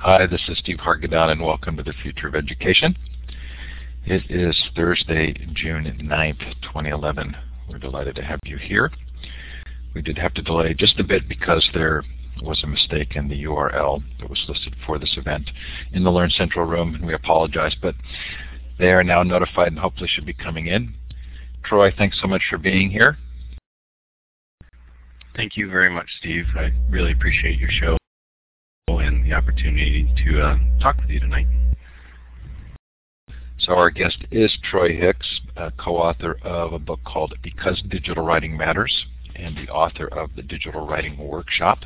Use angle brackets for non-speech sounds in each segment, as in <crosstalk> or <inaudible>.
Hi, this is Steve Hargadon and welcome to the Future of Education. It is Thursday, June 9th, 2011. We're delighted to have you here. We did have to delay just a bit because there was a mistake in the URL that was listed for this event in the Learn Central room, and we apologize, but they are now notified and hopefully should be coming in. Troy, thanks so much for being here. Thank you very much, Steve. I really appreciate your show and the opportunity to uh, talk with you tonight. So our guest is Troy Hicks, co-author of a book called Because Digital Writing Matters and the author of the Digital Writing Workshop.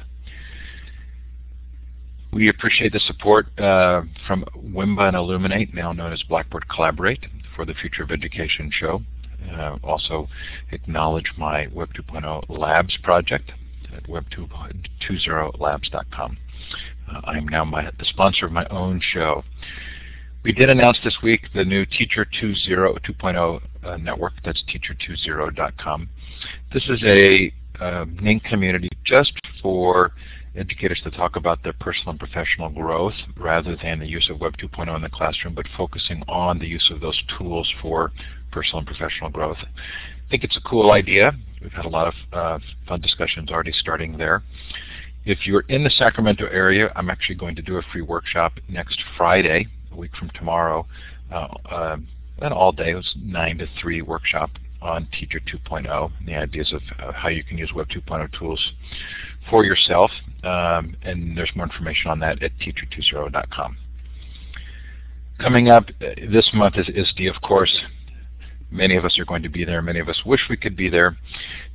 We appreciate the support uh, from WIMBA and Elluminate, now known as Blackboard Collaborate, for the Future of Education show. Uh, also acknowledge my Web 2.0 Labs project at web20labs.com. Uh, I am now my, the sponsor of my own show. We did announce this week the new Teacher 2.0 uh, network. That's teacher20.com. This is a uh, community just for educators to talk about their personal and professional growth rather than the use of Web 2.0 in the classroom, but focusing on the use of those tools for personal and professional growth. I think it's a cool idea. We've had a lot of uh, fun discussions already starting there. If you're in the Sacramento area, I'm actually going to do a free workshop next Friday, a week from tomorrow, uh, uh, an all-day, it was 9 to 3 workshop on Teacher 2.0, and the ideas of uh, how you can use Web 2.0 tools for yourself. Um, and there's more information on that at teacher20.com. Coming up uh, this month is ISTE, of course. Many of us are going to be there. Many of us wish we could be there.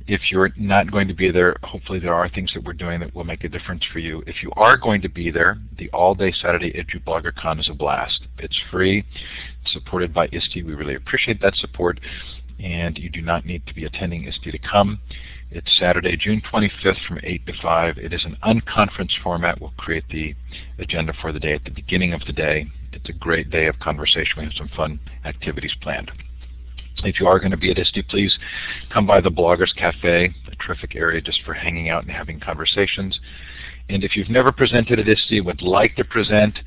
If you're not going to be there, hopefully there are things that we're doing that will make a difference for you. If you are going to be there, the all-day Saturday EduBloggerCon is a blast. It's free, it's supported by ISTE. We really appreciate that support, and you do not need to be attending ISTE to come. It's Saturday, June 25th from 8 to 5. It is an unconference format. We'll create the agenda for the day at the beginning of the day. It's a great day of conversation. We have some fun activities planned. If you are going to be at ISTE, please come by the Bloggers Cafe, a terrific area just for hanging out and having conversations. And if you've never presented at ISTE, would like to present,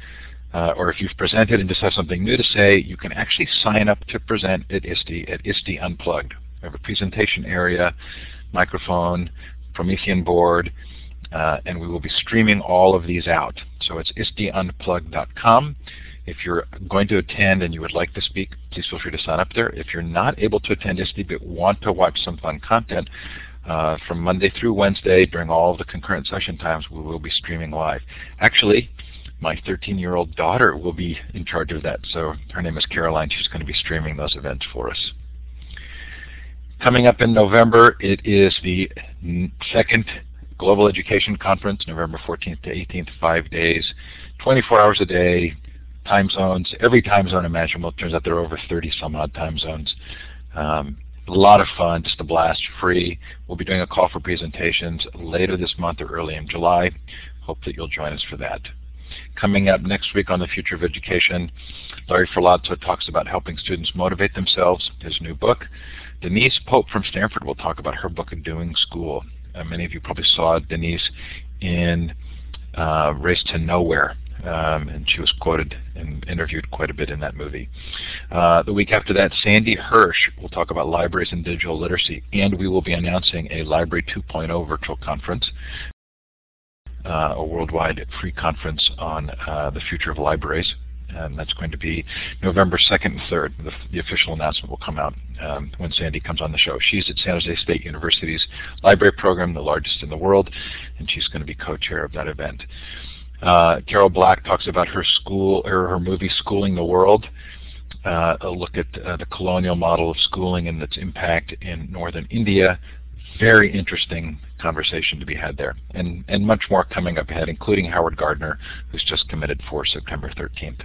uh, or if you've presented and just have something new to say, you can actually sign up to present at ISTE at ISTE Unplugged. We have a presentation area, microphone, Promethean board, uh, and we will be streaming all of these out. So it's isteunplugged.com. If you're going to attend and you would like to speak, please feel free to sign up there. If you're not able to attend ISTE but want to watch some fun content, uh, from Monday through Wednesday during all the concurrent session times, we will be streaming live. Actually, my 13-year-old daughter will be in charge of that. So her name is Caroline. She's going to be streaming those events for us. Coming up in November, it is the second Global Education Conference, November 14th to 18th, five days, 24 hours a day, time zones, every time zone imaginable. It turns out there are over 30 some odd time zones. Um, a lot of fun, just a blast, free. We'll be doing a call for presentations later this month or early in July. Hope that you'll join us for that. Coming up next week on the Future of Education, Larry Ferlazzo talks about helping students motivate themselves, his new book. Denise Pope from Stanford will talk about her book, Doing School. Uh, many of you probably saw Denise in uh, Race to Nowhere, um, and she was quoted and interviewed quite a bit in that movie. Uh, the week after that, Sandy Hirsch will talk about libraries and digital literacy, and we will be announcing a Library 2.0 virtual conference, uh, a worldwide free conference on uh, the future of libraries. And that's going to be November 2nd and 3rd. The, the official announcement will come out um, when Sandy comes on the show. She's at San Jose State University's library program, the largest in the world, and she's going to be co-chair of that event. Uh, Carol Black talks about her school or her movie Schooling the World. Uh, a look at uh, the colonial model of schooling and its impact in northern India. Very interesting conversation to be had there, and and much more coming up ahead, including Howard Gardner, who's just committed for September 13th.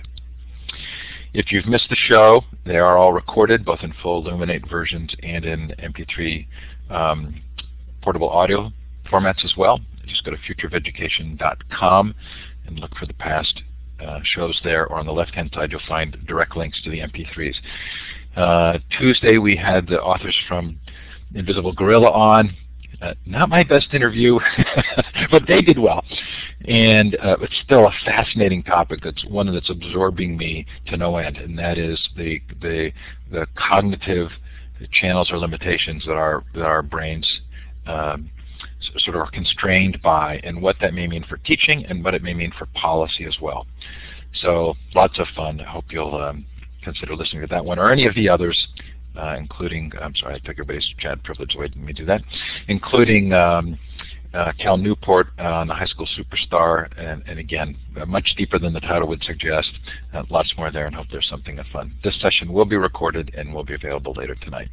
If you've missed the show, they are all recorded, both in full Elluminate versions and in MP3 um, portable audio formats as well. Just go to futureofeducation.com and look for the past uh, shows there, or on the left-hand side you'll find direct links to the MP3s. Uh, Tuesday we had the authors from Invisible Gorilla on. Uh, not my best interview, <laughs> but they did well. And uh, it's still a fascinating topic. That's one that's absorbing me to no end, and that is the the the cognitive channels or limitations that our that our brains um, sort of are constrained by, and what that may mean for teaching, and what it may mean for policy as well. So lots of fun. I hope you'll um, consider listening to that one or any of the others uh, including, I'm sorry, I took everybody's chat privilege away, let me do that, including um, Cal Newport on the High School Superstar, and, and again, uh, much deeper than the title would suggest. Uh, lots more there, and hope there's something of fun. This session will be recorded and will be available later tonight.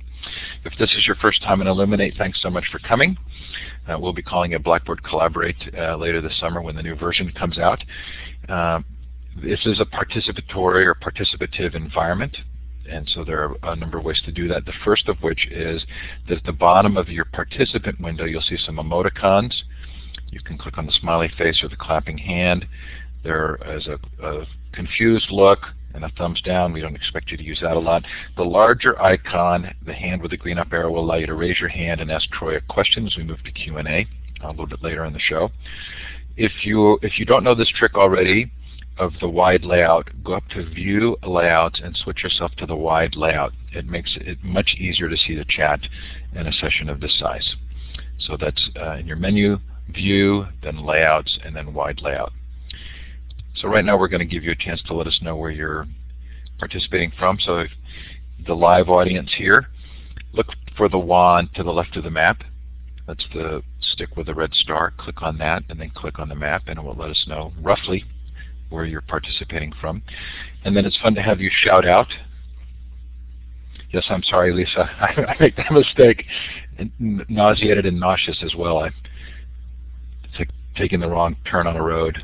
If this is your first time in Elluminate, thanks so much for coming. Uh, we'll be calling it Blackboard Collaborate uh, later this summer when the new version comes out. this is a participatory or participative environment and so there are a number of ways to do that. The first of which is that at the bottom of your participant window, you'll see some emoticons. You can click on the smiley face or the clapping hand. There is a, a confused look and a thumbs down. We don't expect you to use that a lot. The larger icon, the hand with the green up arrow, will allow you to raise your hand and ask Troy a question as we move to Q&A uh, a little bit later in the show. If you, if you don't know this trick already, of the wide layout, go up to View Layouts and switch yourself to the wide layout. It makes it much easier to see the chat in a session of this size. So that's uh, in your menu, View, then Layouts, and then Wide Layout. So right now we're going to give you a chance to let us know where you're participating from. So the live audience here, look for the wand to the left of the map. That's the stick with the red star. Click on that and then click on the map and it will let us know roughly where you're participating from. And then it's fun to have you shout out. Yes, I'm sorry, Lisa. <laughs> I, make that mistake. nauseated and nauseous as well. I it's like taking the wrong turn on a road.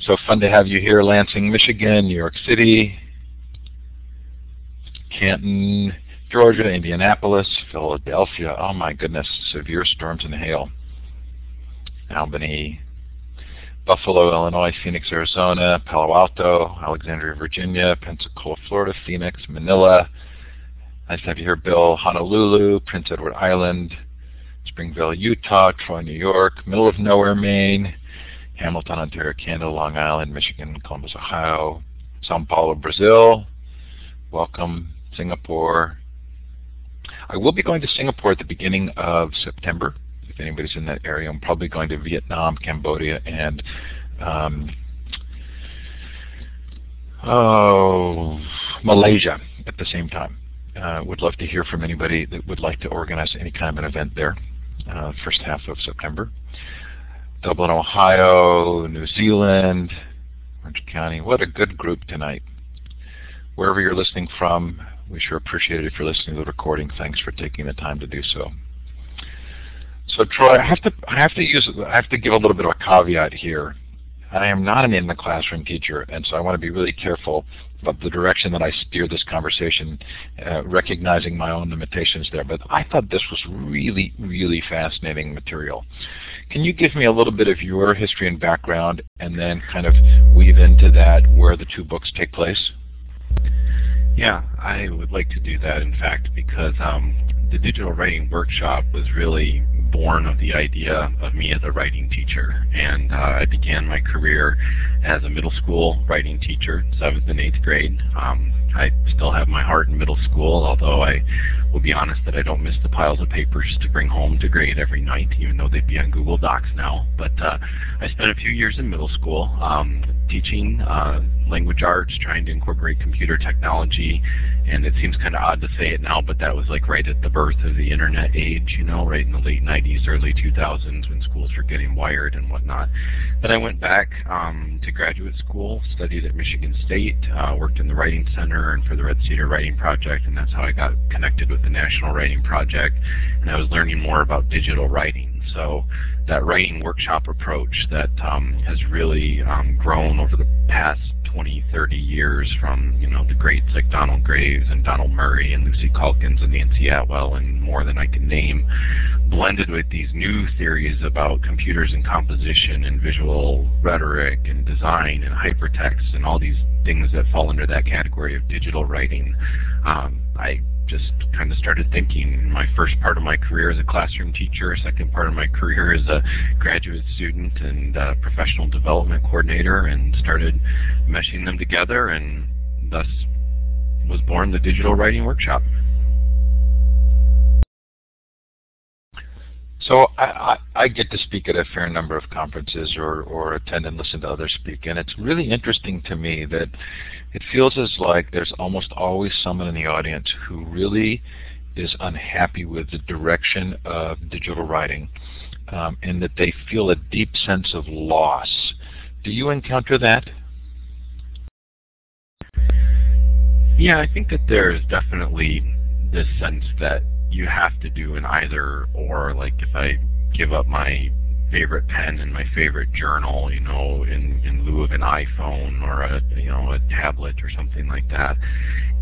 So fun to have you here, Lansing, Michigan, New York City, Canton, Georgia, Indianapolis, Philadelphia. Oh my goodness, severe storms and hail. Albany, Buffalo, Illinois, Phoenix, Arizona, Palo Alto, Alexandria, Virginia, Pensacola, Florida, Phoenix, Manila. Nice to have you here, Bill. Honolulu, Prince Edward Island, Springville, Utah, Troy, New York, middle of nowhere, Maine, Hamilton, Ontario, Canada, Long Island, Michigan, Columbus, Ohio, Sao Paulo, Brazil. Welcome, Singapore. I will be going to Singapore at the beginning of September if anybody's in that area. I'm probably going to Vietnam, Cambodia, and um, oh, Malaysia at the same time. Uh, would love to hear from anybody that would like to organize any kind of an event there uh, first half of September. Dublin, Ohio, New Zealand, Orange County. What a good group tonight. Wherever you're listening from, we sure appreciate it if you're listening to the recording. Thanks for taking the time to do so. So Troy, I have to I have to use I have to give a little bit of a caveat here. I am not an in the classroom teacher, and so I want to be really careful about the direction that I steer this conversation, uh, recognizing my own limitations there. But I thought this was really, really fascinating material. Can you give me a little bit of your history and background, and then kind of weave into that where the two books take place? Yeah, I would like to do that, in fact, because um, the digital writing workshop was really born of the idea of me as a writing teacher. And uh, I began my career as a middle school writing teacher, 7th and 8th grade. Um, I still have my heart in middle school, although I will be honest that I don't miss the piles of papers to bring home to grade every night, even though they'd be on Google Docs now. But uh, I spent a few years in middle school um, teaching uh, language arts, trying to incorporate computer technology, and it seems kind of odd to say it now, but that was like right at the birth of the internet age, you know, right in the late 90s, early 2000s when schools were getting wired and whatnot. Then I went back um, to graduate school, studied at Michigan State, uh, worked in the Writing Center and for the Red Cedar Writing Project, and that's how I got connected with the National Writing Project, and I was learning more about digital writing. So that writing workshop approach that um, has really um, grown over the past 20, 30 years from you know the greats like Donald Graves and Donald Murray and Lucy Calkins and Nancie Atwell and more than I can name, blended with these new theories about computers and composition and visual rhetoric and design and hypertext and all these things that fall under that category of digital writing. Um, I just kind of started thinking. My first part of my career as a classroom teacher, second part of my career as a graduate student and uh, professional development coordinator, and started meshing them together, and thus was born the Digital Writing Workshop. So I, I, I, get to speak at a fair number of conferences or, or attend and listen to others speak, and it's really interesting to me that it feels as like there's almost always someone in the audience who really is unhappy with the direction of digital writing um, and that they feel a deep sense of loss. Do you encounter that? Yeah, I think that there's definitely this sense that you have to do an either or. Like if I give up my favorite pen and my favorite journal, you know, in, in lieu of an iPhone or a you know a tablet or something like that.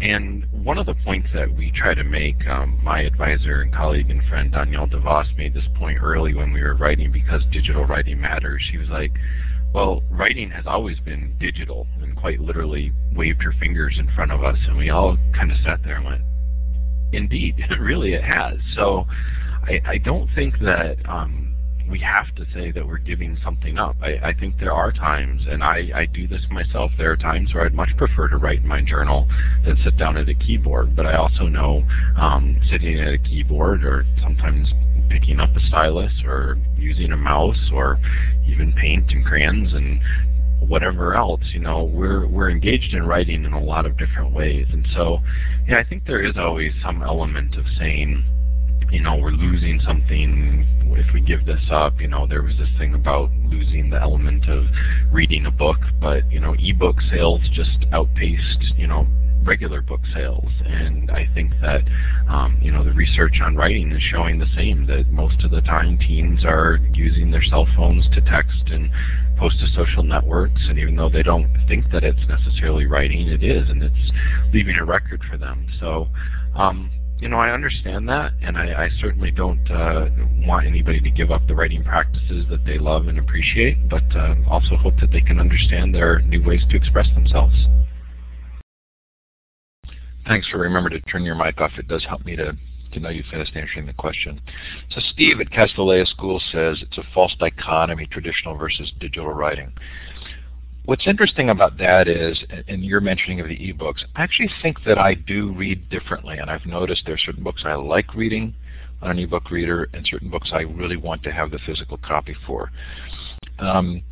And one of the points that we try to make, um, my advisor and colleague and friend Danielle DeVoss made this point early when we were writing because digital writing matters. She was like, well, writing has always been digital and quite literally waved her fingers in front of us and we all kind of sat there and went, indeed, <laughs> really it has. So I, I don't think that um, we have to say that we're giving something up. I, I think there are times, and I, I do this myself, there are times where I'd much prefer to write in my journal than sit down at a keyboard. But I also know um, sitting at a keyboard or sometimes picking up a stylus or using a mouse or even paint and crayons and whatever else, you know, we're we're engaged in writing in a lot of different ways. And so, yeah, I think there is always some element of saying, you know, we're losing something if we give this up. You know, there was this thing about losing the element of reading a book, but you know, ebook sales just outpaced, you know, regular book sales. And I think that um, you know the research on writing is showing the same. That most of the time teens are using their cell phones to text and post to social networks, and even though they don't think that it's necessarily writing, it is, and it's leaving a record for them. So. Um, you know, I understand that, and I, I certainly don't uh, want anybody to give up the writing practices that they love and appreciate, but uh, also hope that they can understand there are new ways to express themselves. Thanks for remembering to turn your mic off. It does help me to, to know you finished answering the question. So Steve at Castanea School says it's a false dichotomy, traditional versus digital writing. What's interesting about that is, and you're mentioning of the ebooks, I actually think that I do read differently, and I've noticed there are certain books I like reading on an ebook reader, and certain books I really want to have the physical copy for. Um,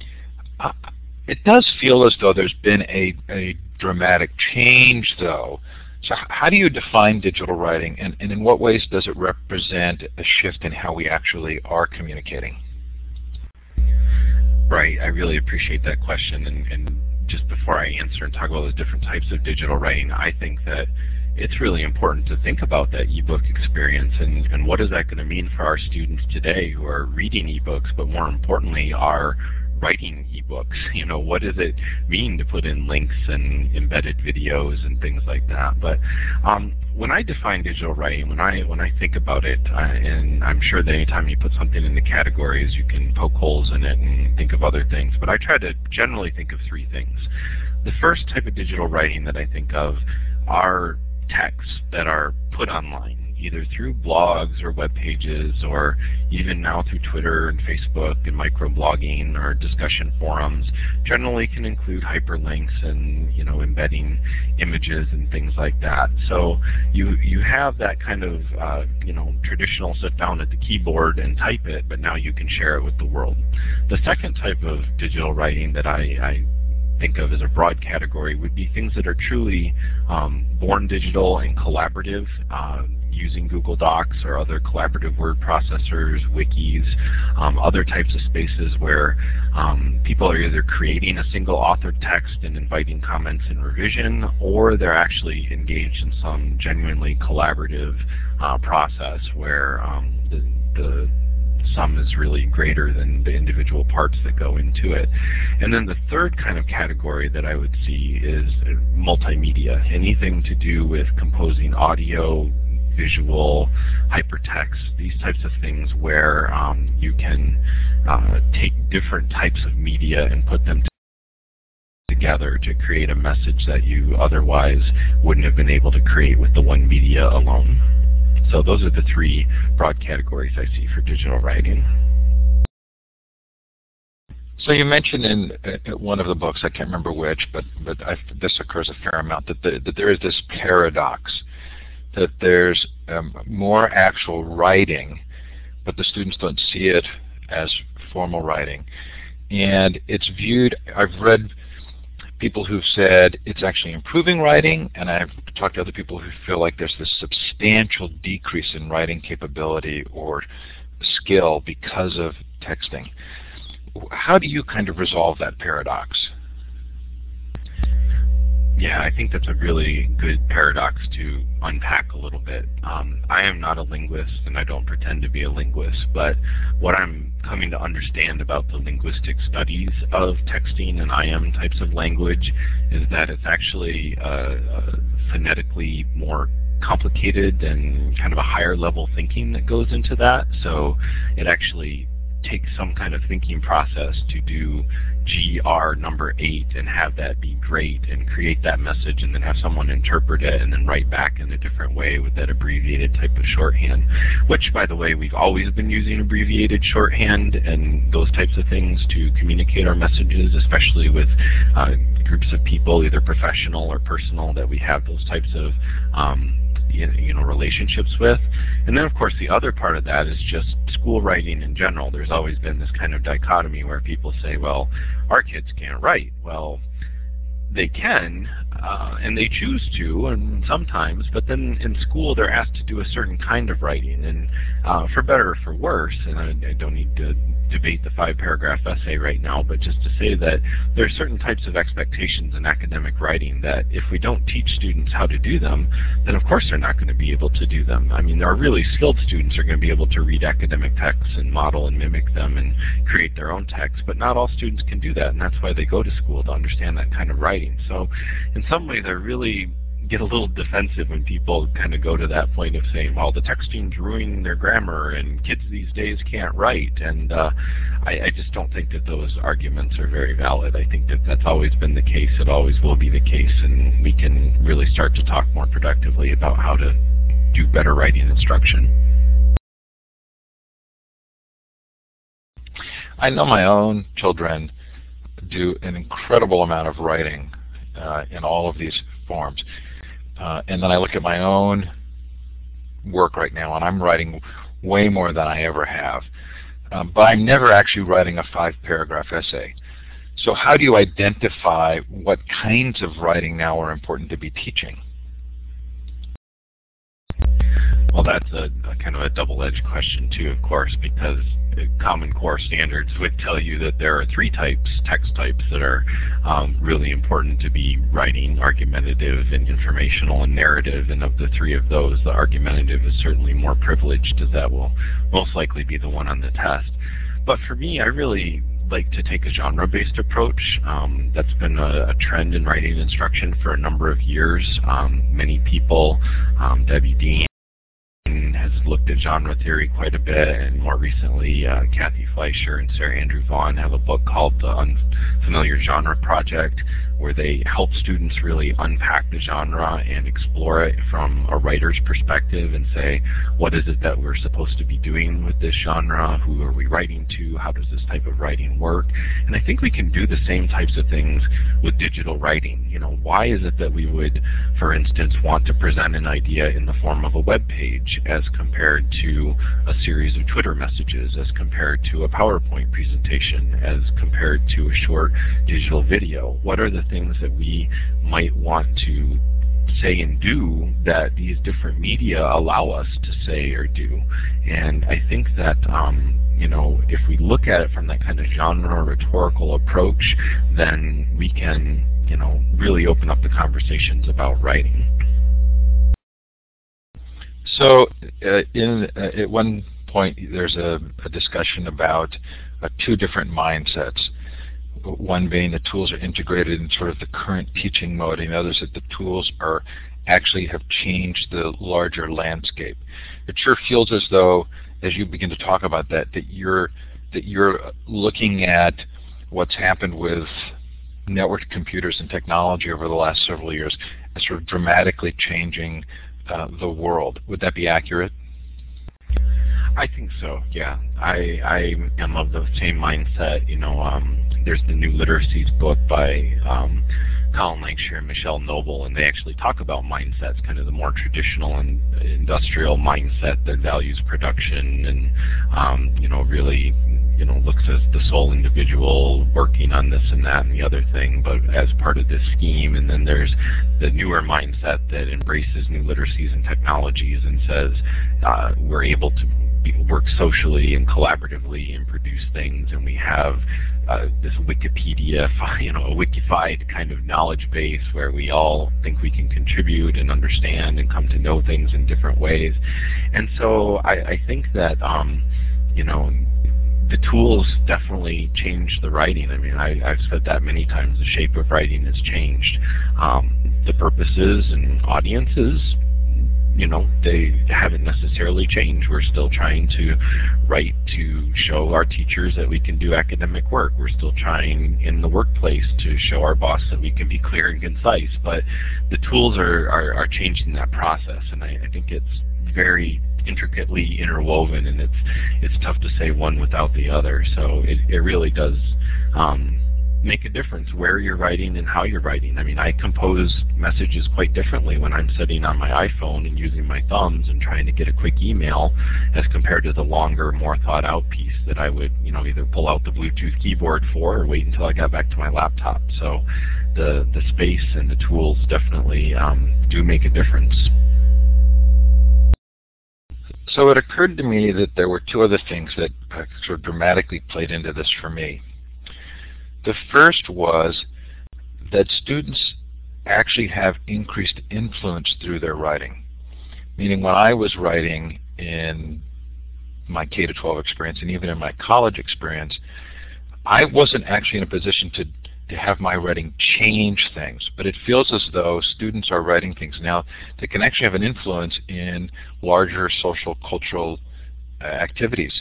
it does feel as though there's been a, a dramatic change, though, so how do you define digital writing, and, and in what ways does it represent a shift in how we actually are communicating? Right, I really appreciate that question. And, and just before I answer and talk about those different types of digital writing, I think that it's really important to think about that ebook experience and, and what is that going to mean for our students today who are reading ebooks, but more importantly are writing ebooks. You know, what does it mean to put in links and embedded videos and things like that? But um, when I define digital writing, when I when I think about it, uh, and I'm sure that anytime you put something in the categories, you can poke holes in it and think of other things. But I try to generally think of three things. The first type of digital writing that I think of are texts that are put online either through blogs or web pages or even now through Twitter and Facebook and microblogging or discussion forums generally can include hyperlinks and you know embedding images and things like that. So you you have that kind of uh, you know traditional sit down at the keyboard and type it, but now you can share it with the world. The second type of digital writing that I, I think of as a broad category would be things that are truly um, born digital and collaborative. Uh, using Google Docs or other collaborative word processors, wikis, um, other types of spaces where um, people are either creating a single authored text and inviting comments and revision, or they're actually engaged in some genuinely collaborative uh, process where um, the, the sum is really greater than the individual parts that go into it. And then the third kind of category that I would see is multimedia, anything to do with composing audio, visual, hypertext, these types of things where um, you can uh, take different types of media and put them together to create a message that you otherwise wouldn't have been able to create with the one media alone. So those are the three broad categories I see for digital writing. So you mentioned in uh, one of the books, I can't remember which, but but I, this occurs a fair amount that the, that there is this paradox that there's um, more actual writing, but the students don't see it as formal writing, and it's viewed. I've read people who've said it's actually improving writing, and I've talked to other people who feel like there's this substantial decrease in writing capability or skill because of texting how do you kind of resolve that paradox? Yeah, I think that's a really good paradox to unpack a little bit. Um, I am not a linguist and I don't pretend to be a linguist, but what I'm coming to understand about the linguistic studies of texting and IM types of language is that it's actually uh, uh, phonetically more complicated and kind of a higher level thinking that goes into that. So it actually take some kind of thinking process to do GR number 8 and have that be great and create that message and then have someone interpret it and then write back in a different way with that abbreviated type of shorthand. Which, by the way, we've always been using abbreviated shorthand and those types of things to communicate our messages, especially with uh, groups of people, either professional or personal, that we have those types of um, you know relationships with. And then of course the other part of that is just school writing in general. There's always been this kind of dichotomy where people say, well, our kids can't write. Well, they can, and they choose to, and sometimes, but then in school they're asked to do a certain kind of writing, and uh, for better or for worse, and I, I don't need to debate the five-paragraph essay right now, but just to say that there are certain types of expectations in academic writing that if we don't teach students how to do them, then of course they're not going to be able to do them. I mean, are really skilled students are going to be able to read academic texts and model and mimic them and create their own texts, but not all students can do that, and that's why they go to school to understand that kind of writing. So in some ways, I really get a little defensive when people kind of go to that point of saying, well, the texting's ruining their grammar and kids these days can't write. And uh, I, I just don't think that those arguments are very valid. I think that that's always been the case. It always will be the case. And we can really start to talk more productively about how to do better writing instruction. I know my own children do an incredible amount of writing in all of these forms. Uh, and then I look at my own work right now, and I'm writing way more than I ever have. Um, but I'm never actually writing a five-paragraph essay. So how do you identify what kinds of writing now are important to be teaching? Well, that's a, a kind of a double-edged question too, of course, because Common Core standards would tell you that there are three types, text types, that are um, really important to be writing, argumentative and informational and narrative. And of the three of those, the argumentative is certainly more privileged as that will most likely be the one on the test. But for me, I really like to take a genre-based approach. Um, that's been a, a, trend in writing instruction for a number of years. Um, many people, um, Debbie Dean, has looked at genre theory quite a bit, and more recently, uh, Cathy Fleischer and Sarah Andrew Vaughn have a book called The Unfamiliar Genre Project, where they help students really unpack the genre and explore it from a writer's perspective and say, what is it that we're supposed to be doing with this genre? Who are we writing to? How does this type of writing work? And I think we can do the same types of things with digital writing. You know, why is it that we would, for instance, want to present an idea in the form of a web page as compared to a series of Twitter messages, as compared to a PowerPoint presentation, as compared to a short digital video? What are the things that we might want to say and do that these different media allow us to say or do. And I think that um, you know, if we look at it from that kind of genre rhetorical approach, then we can, you know, really open up the conversations about writing. So, uh, in uh, at one point, there's a, a discussion about uh, two different mindsets one being the tools are integrated in sort of the current teaching mode, and others that the tools are actually have changed the larger landscape. It sure feels as though, as you begin to talk about that, that you're that you're looking at what's happened with networked computers and technology over the last several years as sort of dramatically changing uh, the world. Would that be accurate? I think so. Yeah, I I am of the same mindset. You know, um, there's the New Literacies book by um, Colin Lankshear and Michelle Knobel, and they actually talk about mindsets, kind of the more traditional and industrial mindset that values production and um, you know really you know looks as the sole individual working on this and that and the other thing, but as part of this scheme. And then there's the newer mindset that embraces new literacies and technologies and says uh, we're able to work socially and collaboratively and produce things, and we have uh, this Wikipedia, <laughs> you know, a wikified kind of knowledge base where we all think we can contribute and understand and come to know things in different ways. And so I, I think that, um, you know, the tools definitely change the writing. I mean, I, have said that many times. The shape of writing has changed. Um, the purposes and audiences you know, they haven't necessarily changed. We're still trying to write to show our teachers that we can do academic work. We're still trying in the workplace to show our boss that we can be clear and concise. But the tools are, are, are changing that process, and I, I think it's very intricately interwoven, and it's it's tough to say one without the other. So it, it really does um, make a difference where you're writing and how you're writing. I mean, I compose messages quite differently when I'm sitting on my iPhone and using my thumbs and trying to get a quick email as compared to the longer, more thought out piece that I would, you know, either pull out the Bluetooth keyboard for or wait until I got back to my laptop. So the, the space and the tools definitely um, do make a difference. So it occurred to me that there were two other things that uh, sort of dramatically played into this for me. The first was that students actually have increased influence through their writing. Meaning when I was writing in my K-12 experience and even in my college experience, I wasn't actually in a position to, to have my writing change things, but it feels as though students are writing things now that can actually have an influence in larger social, cultural uh, activities.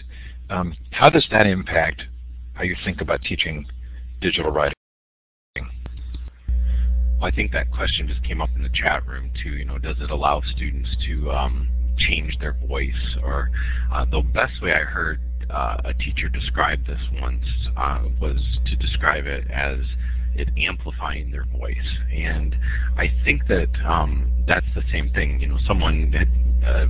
Um, how does that impact how you think about teaching digital writing? I think that question just came up in the chat room too. You know, does it allow students to um, change their voice? Or uh, the best way I heard uh, a teacher describe this once uh, was to describe it as it amplifying their voice. And I think that um, that's the same thing. You know, someone had uh,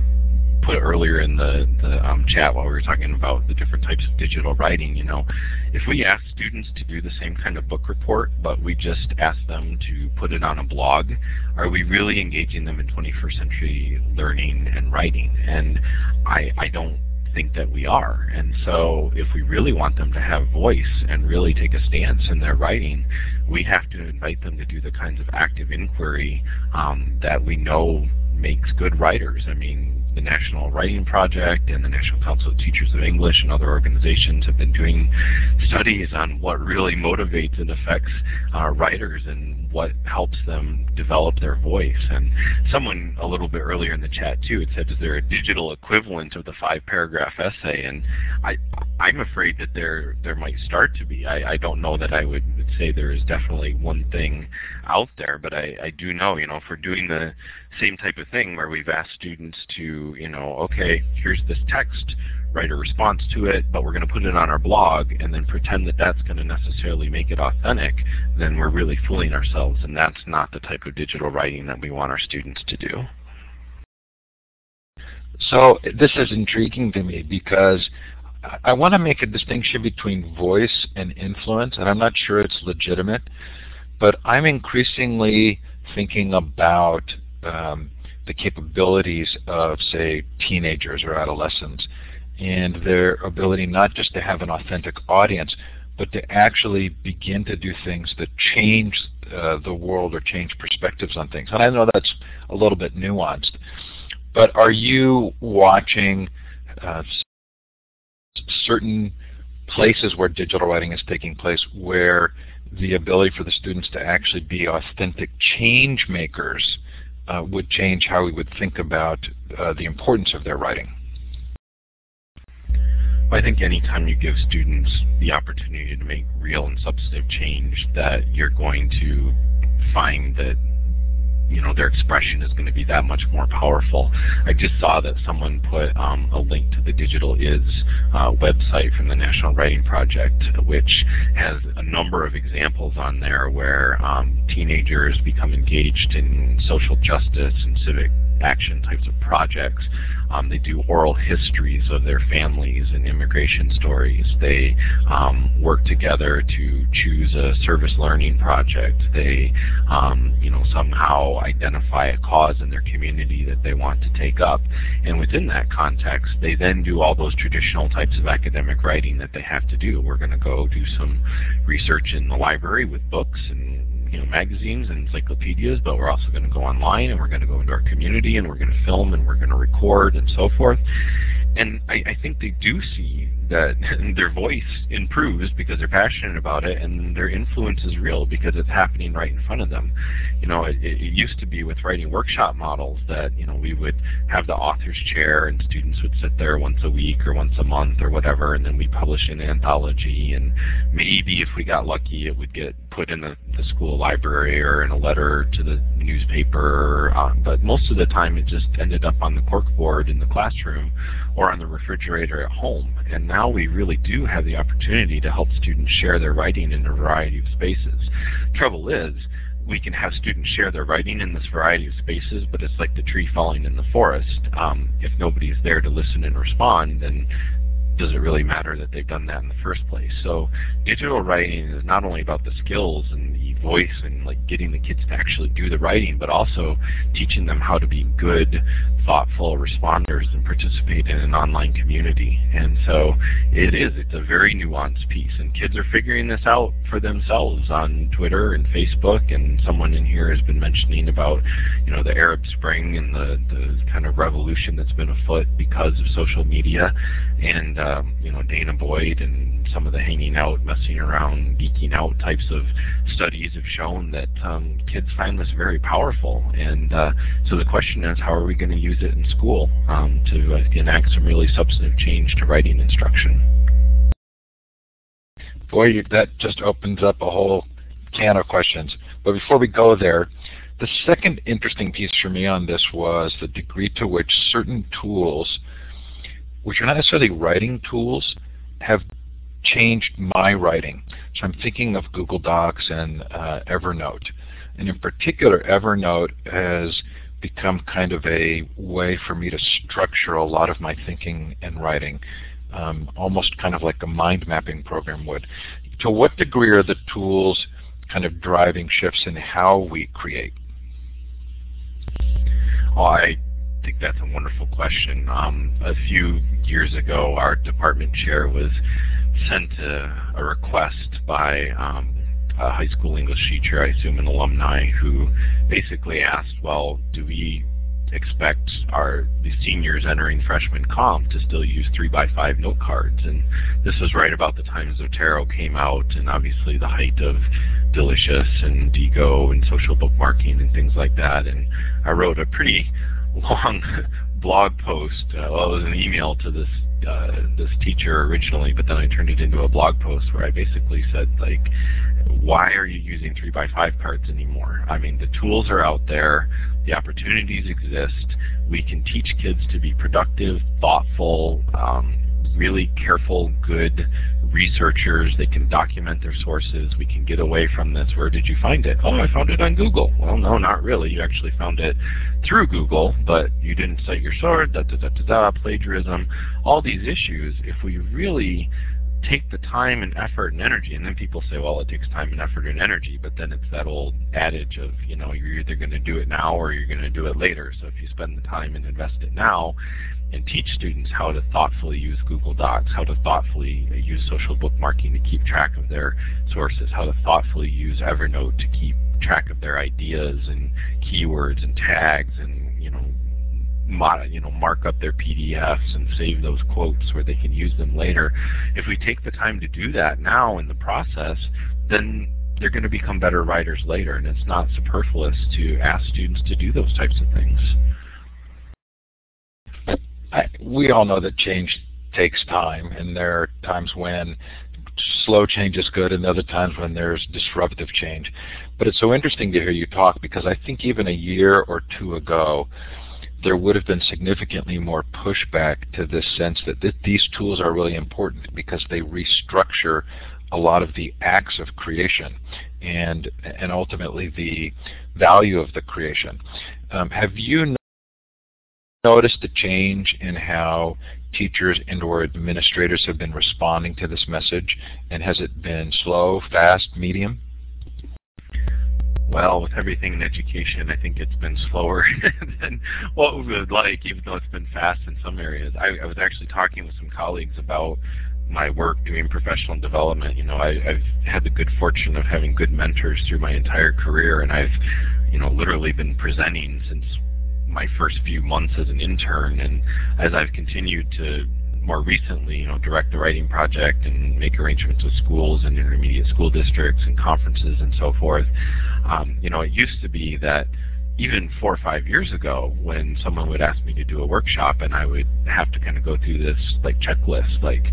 put earlier in the, the um, chat while we were talking about the different types of digital writing, you know, if we ask students to do the same kind of book report, but we just ask them to put it on a blog, are we really engaging them in 21st century learning and writing? And I, I don't think that we are. And so if we really want them to have voice and really take a stance in their writing, we have to invite them to do the kinds of active inquiry um, that we know makes good writers. I mean, the National Writing Project and the National Council of Teachers of English and other organizations have been doing studies on what really motivates and affects uh, writers and what helps them develop their voice. And someone a little bit earlier in the chat too, it said, is there a digital equivalent of the five paragraph essay? And I, I'm afraid that there there might start to be. I, I don't know that I would say there is definitely one thing out there, but I, I do know, you know, for doing the same type of thing where we've asked students to, you know, okay, here's this text, write a response to it, but we're going to put it on our blog and then pretend that that's going to necessarily make it authentic, then we're really fooling ourselves, and that's not the type of digital writing that we want our students to do. So this is intriguing to me because I want to make a distinction between voice and influence, and I'm not sure it's legitimate, but I'm increasingly thinking about um, the capabilities of, say, teenagers or adolescents and their ability not just to have an authentic audience, but to actually begin to do things that change uh, the world or change perspectives on things. And I know that's a little bit nuanced, but are you watching uh, certain places where digital writing is taking place where the ability for the students to actually be authentic change makers would change how we would think about uh, the importance of their writing. I think anytime you give students the opportunity to make real and substantive change, that you're going to find that you know their expression is going to be that much more powerful. I just saw that someone put um, a link to the Digital Is uh, website from the National Writing Project, which has a number of examples on there where um, teenagers become engaged in social justice and civic action types of projects. Um, they do oral histories of their families and immigration stories. They um, work together to choose a service learning project. They, um, you know, somehow identify a cause in their community that they want to take up. And within that context, they then do all those traditional types of academic writing that they have to do. We're going to go do some research in the library with books and you know, magazines and encyclopedias, but we're also going to go online and we're going to go into our community and we're going to film and we're going to record and so forth. And I, I think they do see that <laughs> their voice improves because they're passionate about it and their influence is real because it's happening right in front of them. You know, it, it used to be with writing workshop models that, you know, we would have the author's chair and students would sit there once a week or once a month or whatever and then we publish an anthology. And maybe if we got lucky it would get put in the, the school library or in a letter to the newspaper, uh, but most of the time it just ended up on the corkboard in the classroom or on the refrigerator at home. And now we really do have the opportunity to help students share their writing in a variety of spaces. Trouble is, we can have students share their writing in this variety of spaces, but it's like the tree falling in the forest. Um, if nobody's there to listen and respond, then does it really matter that they've done that in the first place? So digital writing is not only about the skills and the voice and like getting the kids to actually do the writing, but also teaching them how to be good, thoughtful responders and participate in an online community. And so it is, it's a very nuanced piece. And kids are figuring this out for themselves on Twitter and Facebook. And someone in here has been mentioning about, you know, the Arab Spring and the, the kind of revolution that's been afoot because of social media. And, um, you know, Dana Boyd and some of the hanging out, messing around, geeking out types of studies have shown that um, kids find this very powerful. And uh, so the question is, how are we going to use it in school um, to uh, enact some really substantive change to writing instruction? Boy, that just opens up a whole can of questions. But before we go there, the second interesting piece for me on this was the degree to which certain tools, which are not necessarily writing tools, have changed my writing. So I'm thinking of Google Docs and uh, Evernote. And in particular, Evernote has become kind of a way for me to structure a lot of my thinking and writing, um, almost kind of like a mind mapping program would. To what degree are the tools kind of driving shifts in how we create? I think that's a wonderful question. Um, a few years ago, our department chair was sent a, a request by um, a high school English teacher, I assume an alumni, who basically asked, well, do we expect our the seniors entering freshman comp to still use 3 by 5 note cards and this was right about the time Zotero came out and obviously the height of Delicious and Diigo and social bookmarking and things like that and I wrote a pretty long <laughs> blog post, uh, well it was an email to this uh, this teacher originally, but then I turned it into a blog post where I basically said like, why are you using three by five cards anymore? I mean, the tools are out there, the opportunities exist. We can teach kids to be productive, thoughtful, um, really careful, good researchers. They can document their sources. We can get away from this. Where did you find it? Oh, I found it on Google. Well, no, not really. You actually found it through Google, but you didn't cite your source, da da da da da, plagiarism, all these issues. If we really take the time and effort and energy, and then people say, well, it takes time and effort and energy, but then it's that old adage of, you know, you're either going to do it now or you're going to do it later. So if you spend the time and invest it now, and teach students how to thoughtfully use Google Docs, how to thoughtfully use social bookmarking to keep track of their sources, how to thoughtfully use Evernote to keep track of their ideas and keywords and tags and you know mod, you know mark up their PDFs and save those quotes where they can use them later. If we take the time to do that now in the process, then they're going to become better writers later, and it's not superfluous to ask students to do those types of things. I, we all know that change takes time, and there are times when slow change is good and other times when there's disruptive change. But it's so interesting to hear you talk because I think even a year or two ago, there would have been significantly more pushback to this sense that th these tools are really important because they restructure a lot of the acts of creation and and ultimately the value of the creation. Um, have you noticed the change in how teachers and or administrators have been responding to this message and has it been slow, fast, medium? Well, with everything in education, I think it's been slower <laughs> than what we would like, even though it's been fast in some areas. I, I was actually talking with some colleagues about my work doing professional development. You know, I, I've had the good fortune of having good mentors through my entire career, and I've, you know, literally been presenting since my first few months as an intern. And as I've continued to more recently, you know, direct the writing project and make arrangements with schools and intermediate school districts and conferences and so forth. Um, you know, it used to be that even four or five years ago when someone would ask me to do a workshop and I would have to kind of go through this like checklist like,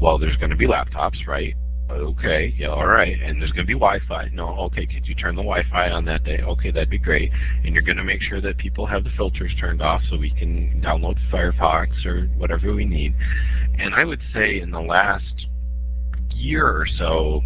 well, there's going to be laptops, right? Okay, yeah, all right. And there's going to be Wi-Fi. No, okay, could you turn the Wi-Fi on that day? Okay, that'd be great. And you're going to make sure that people have the filters turned off so we can download Firefox or whatever we need. And I would say in the last year or so,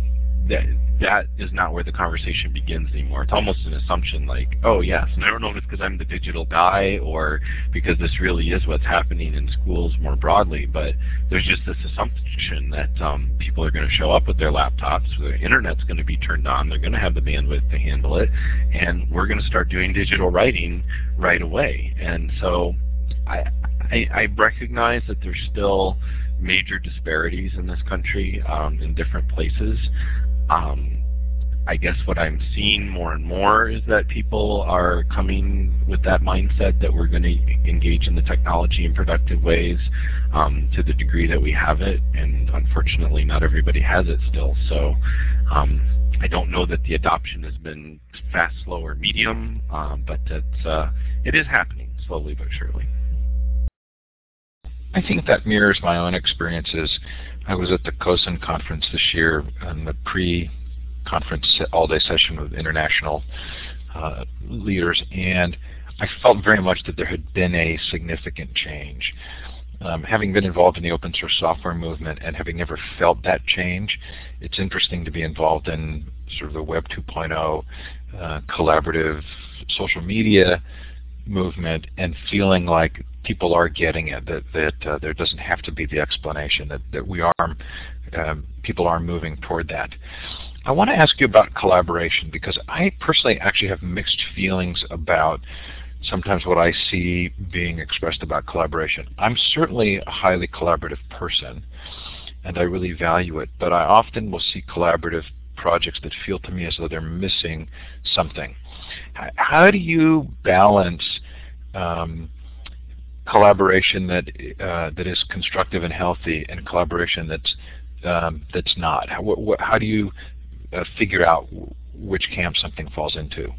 that that is not where the conversation begins anymore. It's almost an assumption like, oh yes, and I don't know if it's because I'm the digital guy or because this really is what's happening in schools more broadly, but there's just this assumption that um, people are going to show up with their laptops, the internet's going to be turned on, they're going to have the bandwidth to handle it, and we're going to start doing digital writing right away. And so I, I, I recognize that there's still major disparities in this country um, in different places. Um, I guess what I'm seeing more and more is that people are coming with that mindset that we're going to engage in the technology in productive ways um, to the degree that we have it, and unfortunately not everybody has it still. So um, I don't know that the adoption has been fast, slow, or medium, um, but it's, uh, it is happening slowly but surely. I think that mirrors my own experiences. I was at the COSN conference this year on the pre-conference all-day session with international uh, leaders, and I felt very much that there had been a significant change. Um, having been involved in the open source software movement and having never felt that change, it's interesting to be involved in sort of the Web 2.0 uh, collaborative social media movement and feeling like people are getting it, that, that uh, there doesn't have to be the explanation, that, that we are, um, people are moving toward that. I want to ask you about collaboration because I personally actually have mixed feelings about sometimes what I see being expressed about collaboration. I'm certainly a highly collaborative person and I really value it, but I often will see collaborative projects that feel to me as though they're missing something. How do you balance um, collaboration that uh, that is constructive and healthy, and collaboration that's um, that's not? How, what, how do you uh, figure out which camp something falls into?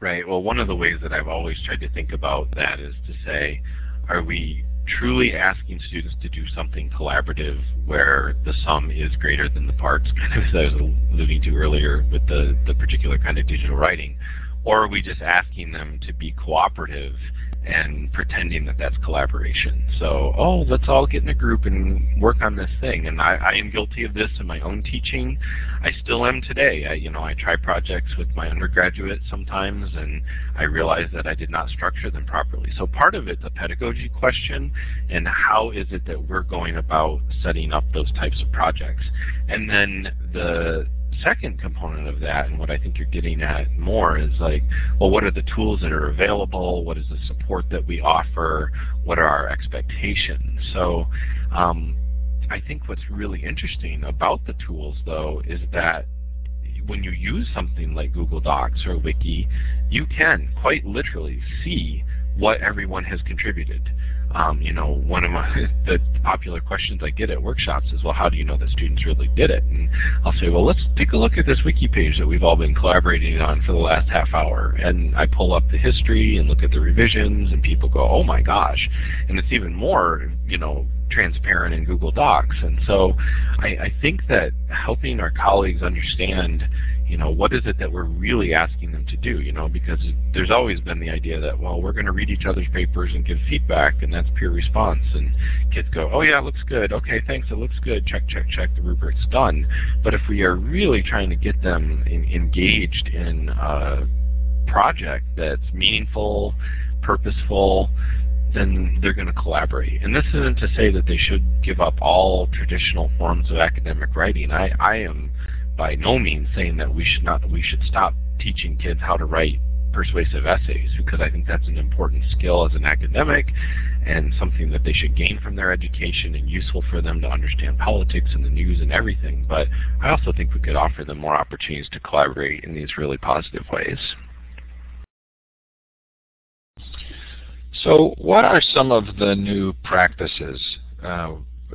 Right. Well, one of the ways that I've always tried to think about that is to say, are we truly asking students to do something collaborative where the sum is greater than the parts, <laughs> kind of as I was alluding to earlier with the, the particular kind of digital writing? Or are we just asking them to be cooperative and pretending that that's collaboration. So, oh, let's all get in a group and work on this thing. And I, I am guilty of this in my own teaching. I still am today. I, you know, I try projects with my undergraduates sometimes, and I realize that I did not structure them properly. So part of it's a pedagogy question, and how is it that we're going about setting up those types of projects? And then the second component of that, and what I think you're getting at more, is like, well, what are the tools that are available? What is the support that we offer? What are our expectations? So um, I think what's really interesting about the tools, though, is that when you use something like Google Docs or Wiki, you can quite literally see what everyone has contributed. Um, you know, one of my <laughs> the popular questions I get at workshops is, well, how do you know that students really did it? And I'll say, well, let's take a look at this wiki page that we've all been collaborating on for the last half hour. And I pull up the history and look at the revisions, and people go, oh my gosh. And it's even more, you know, transparent in Google Docs. And so I, I think that helping our colleagues understand you know, what is it that we're really asking them to do, you know, because there's always been the idea that, well, we're going to read each other's papers and give feedback, and that's peer response, and kids go, oh yeah, it looks good, okay, thanks, it looks good, check, check, check, the rubric's done. But if we are really trying to get them in, engaged in a project that's meaningful, purposeful, then they're going to collaborate. And this isn't to say that they should give up all traditional forms of academic writing. I, I am by no means saying that we should not we should stop teaching kids how to write persuasive essays because I think that's an important skill as an academic and something that they should gain from their education and useful for them to understand politics and the news and everything. But I also think we could offer them more opportunities to collaborate in these really positive ways. So what are some of the new practices uh,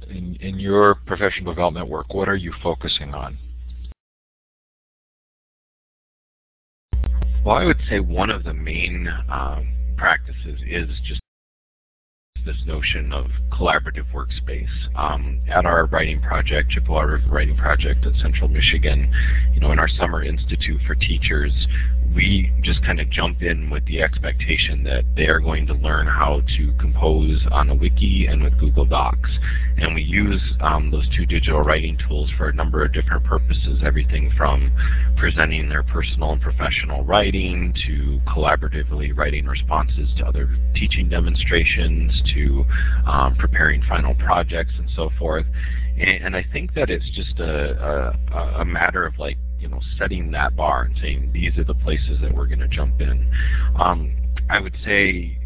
in, in your professional development work? What are you focusing on? Well, I would say one of the main um, practices is just this notion of collaborative workspace. Um, at our writing project, Chippewa River Writing Project at Central Michigan, you know, in our summer institute for teachers, we just kind of jump in with the expectation that they are going to learn how to compose on a wiki and with Google Docs. And we use um, those two digital writing tools for a number of different purposes, everything from presenting their personal and professional writing to collaboratively writing responses to other teaching demonstrations to um, preparing final projects and so forth. And, and I think that it's just a, a, a matter of like you know, setting that bar and saying these are the places that we're going to jump in. Um, I would say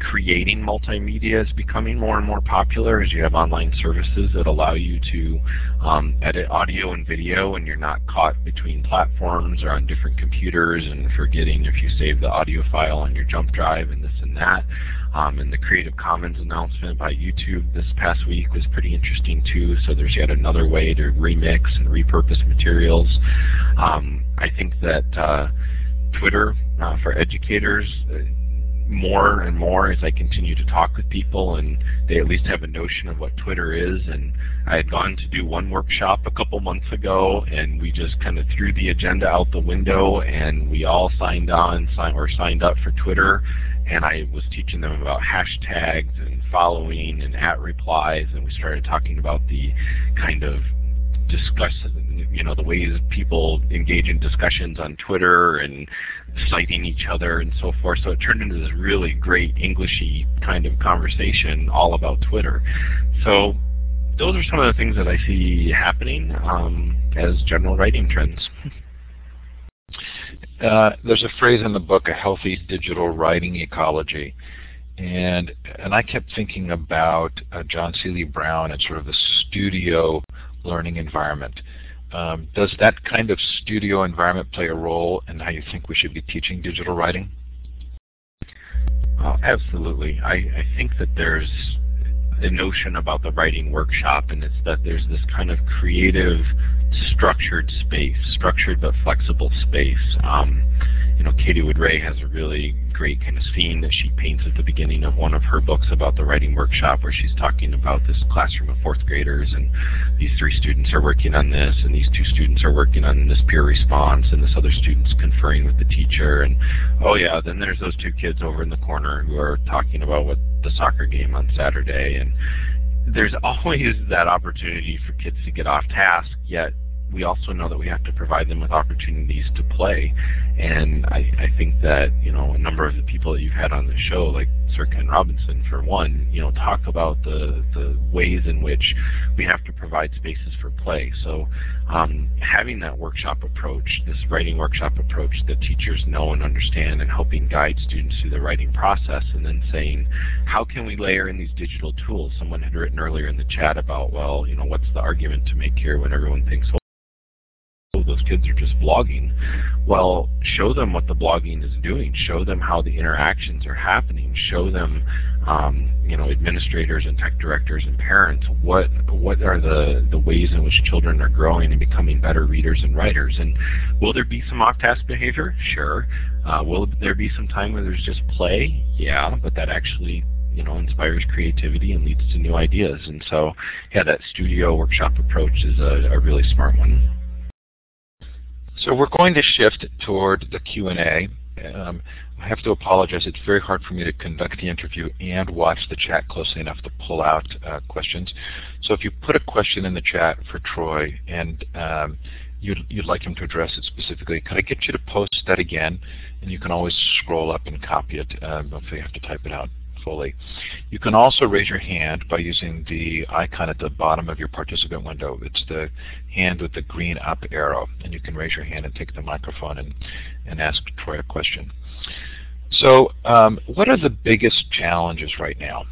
creating multimedia is becoming more and more popular as you have online services that allow you to um, edit audio and video and you're not caught between platforms or on different computers and forgetting if you save the audio file on your jump drive and this and that. Um, and the Creative Commons announcement by YouTube this past week was pretty interesting too. So there's yet another way to remix and repurpose materials. Um, I think that uh, Twitter uh, for educators uh, more and more as I continue to talk with people and they at least have a notion of what Twitter is and I had gone to do one workshop a couple months ago and we just kind of threw the agenda out the window and we all signed on or signed up for Twitter and I was teaching them about hashtags and following and at replies and we started talking about the kind of discuss you know the ways people engage in discussions on Twitter and citing each other and so forth. So it turned into this really great Englishy kind of conversation all about Twitter. So those are some of the things that I see happening um, as general writing trends. <laughs> Uh, there's a phrase in the book, a healthy digital writing ecology. And and I kept thinking about uh, John Seely Brown and sort of the studio learning environment. Um, does that kind of studio environment play a role in how you think we should be teaching digital writing? Uh, absolutely. I, I think that there's a notion about the writing workshop, and it's that there's this kind of creative, structured space, structured but flexible space. Um, you know, Katie Wood Ray has a really great kind of scene that she paints at the beginning of one of her books about the writing workshop where she's talking about this classroom of fourth graders and these three students are working on this and these two students are working on this peer response and this other student's conferring with the teacher and oh yeah, then there's those two kids over in the corner who are talking about what the soccer game on Saturday and there's <laughs> always that opportunity for kids to get off task, yet we also know that we have to provide them with opportunities to play. And I, I think that, you know, a number of the people that you've had on the show, like Sir Ken Robinson, for one, you know, talk about the, the ways in which we have to provide spaces for play. So um, having that workshop approach, this writing workshop approach that teachers know and understand and helping guide students through the writing process and then saying, how can we layer in these digital tools? Someone had written earlier in the chat about, well, you know, what's the argument to make here when everyone thinks, those kids are just blogging. Well, show them what the blogging is doing. Show them how the interactions are happening. Show them, um, you know, administrators and tech directors and parents what what are the the ways in which children are growing and becoming better readers and writers. And will there be some off-task behavior? Sure. Uh, will there be some time where there's just play? Yeah, but that actually you know inspires creativity and leads to new ideas. And so, yeah, that studio workshop approach is a, a really smart one. So we're going to shift toward the Q&A. Um, I have to apologize. It's very hard for me to conduct the interview and watch the chat closely enough to pull out uh, questions. So if you put a question in the chat for Troy and um, you'd, you'd like him to address it specifically, could I get you to post that again? And you can always scroll up and copy it um, if you have to type it out fully. You can also raise your hand by using the icon at the bottom of your participant window. It's the hand with the green up arrow, and you can raise your hand and take the microphone and, and ask Troy a question. So um, what are the biggest challenges right now?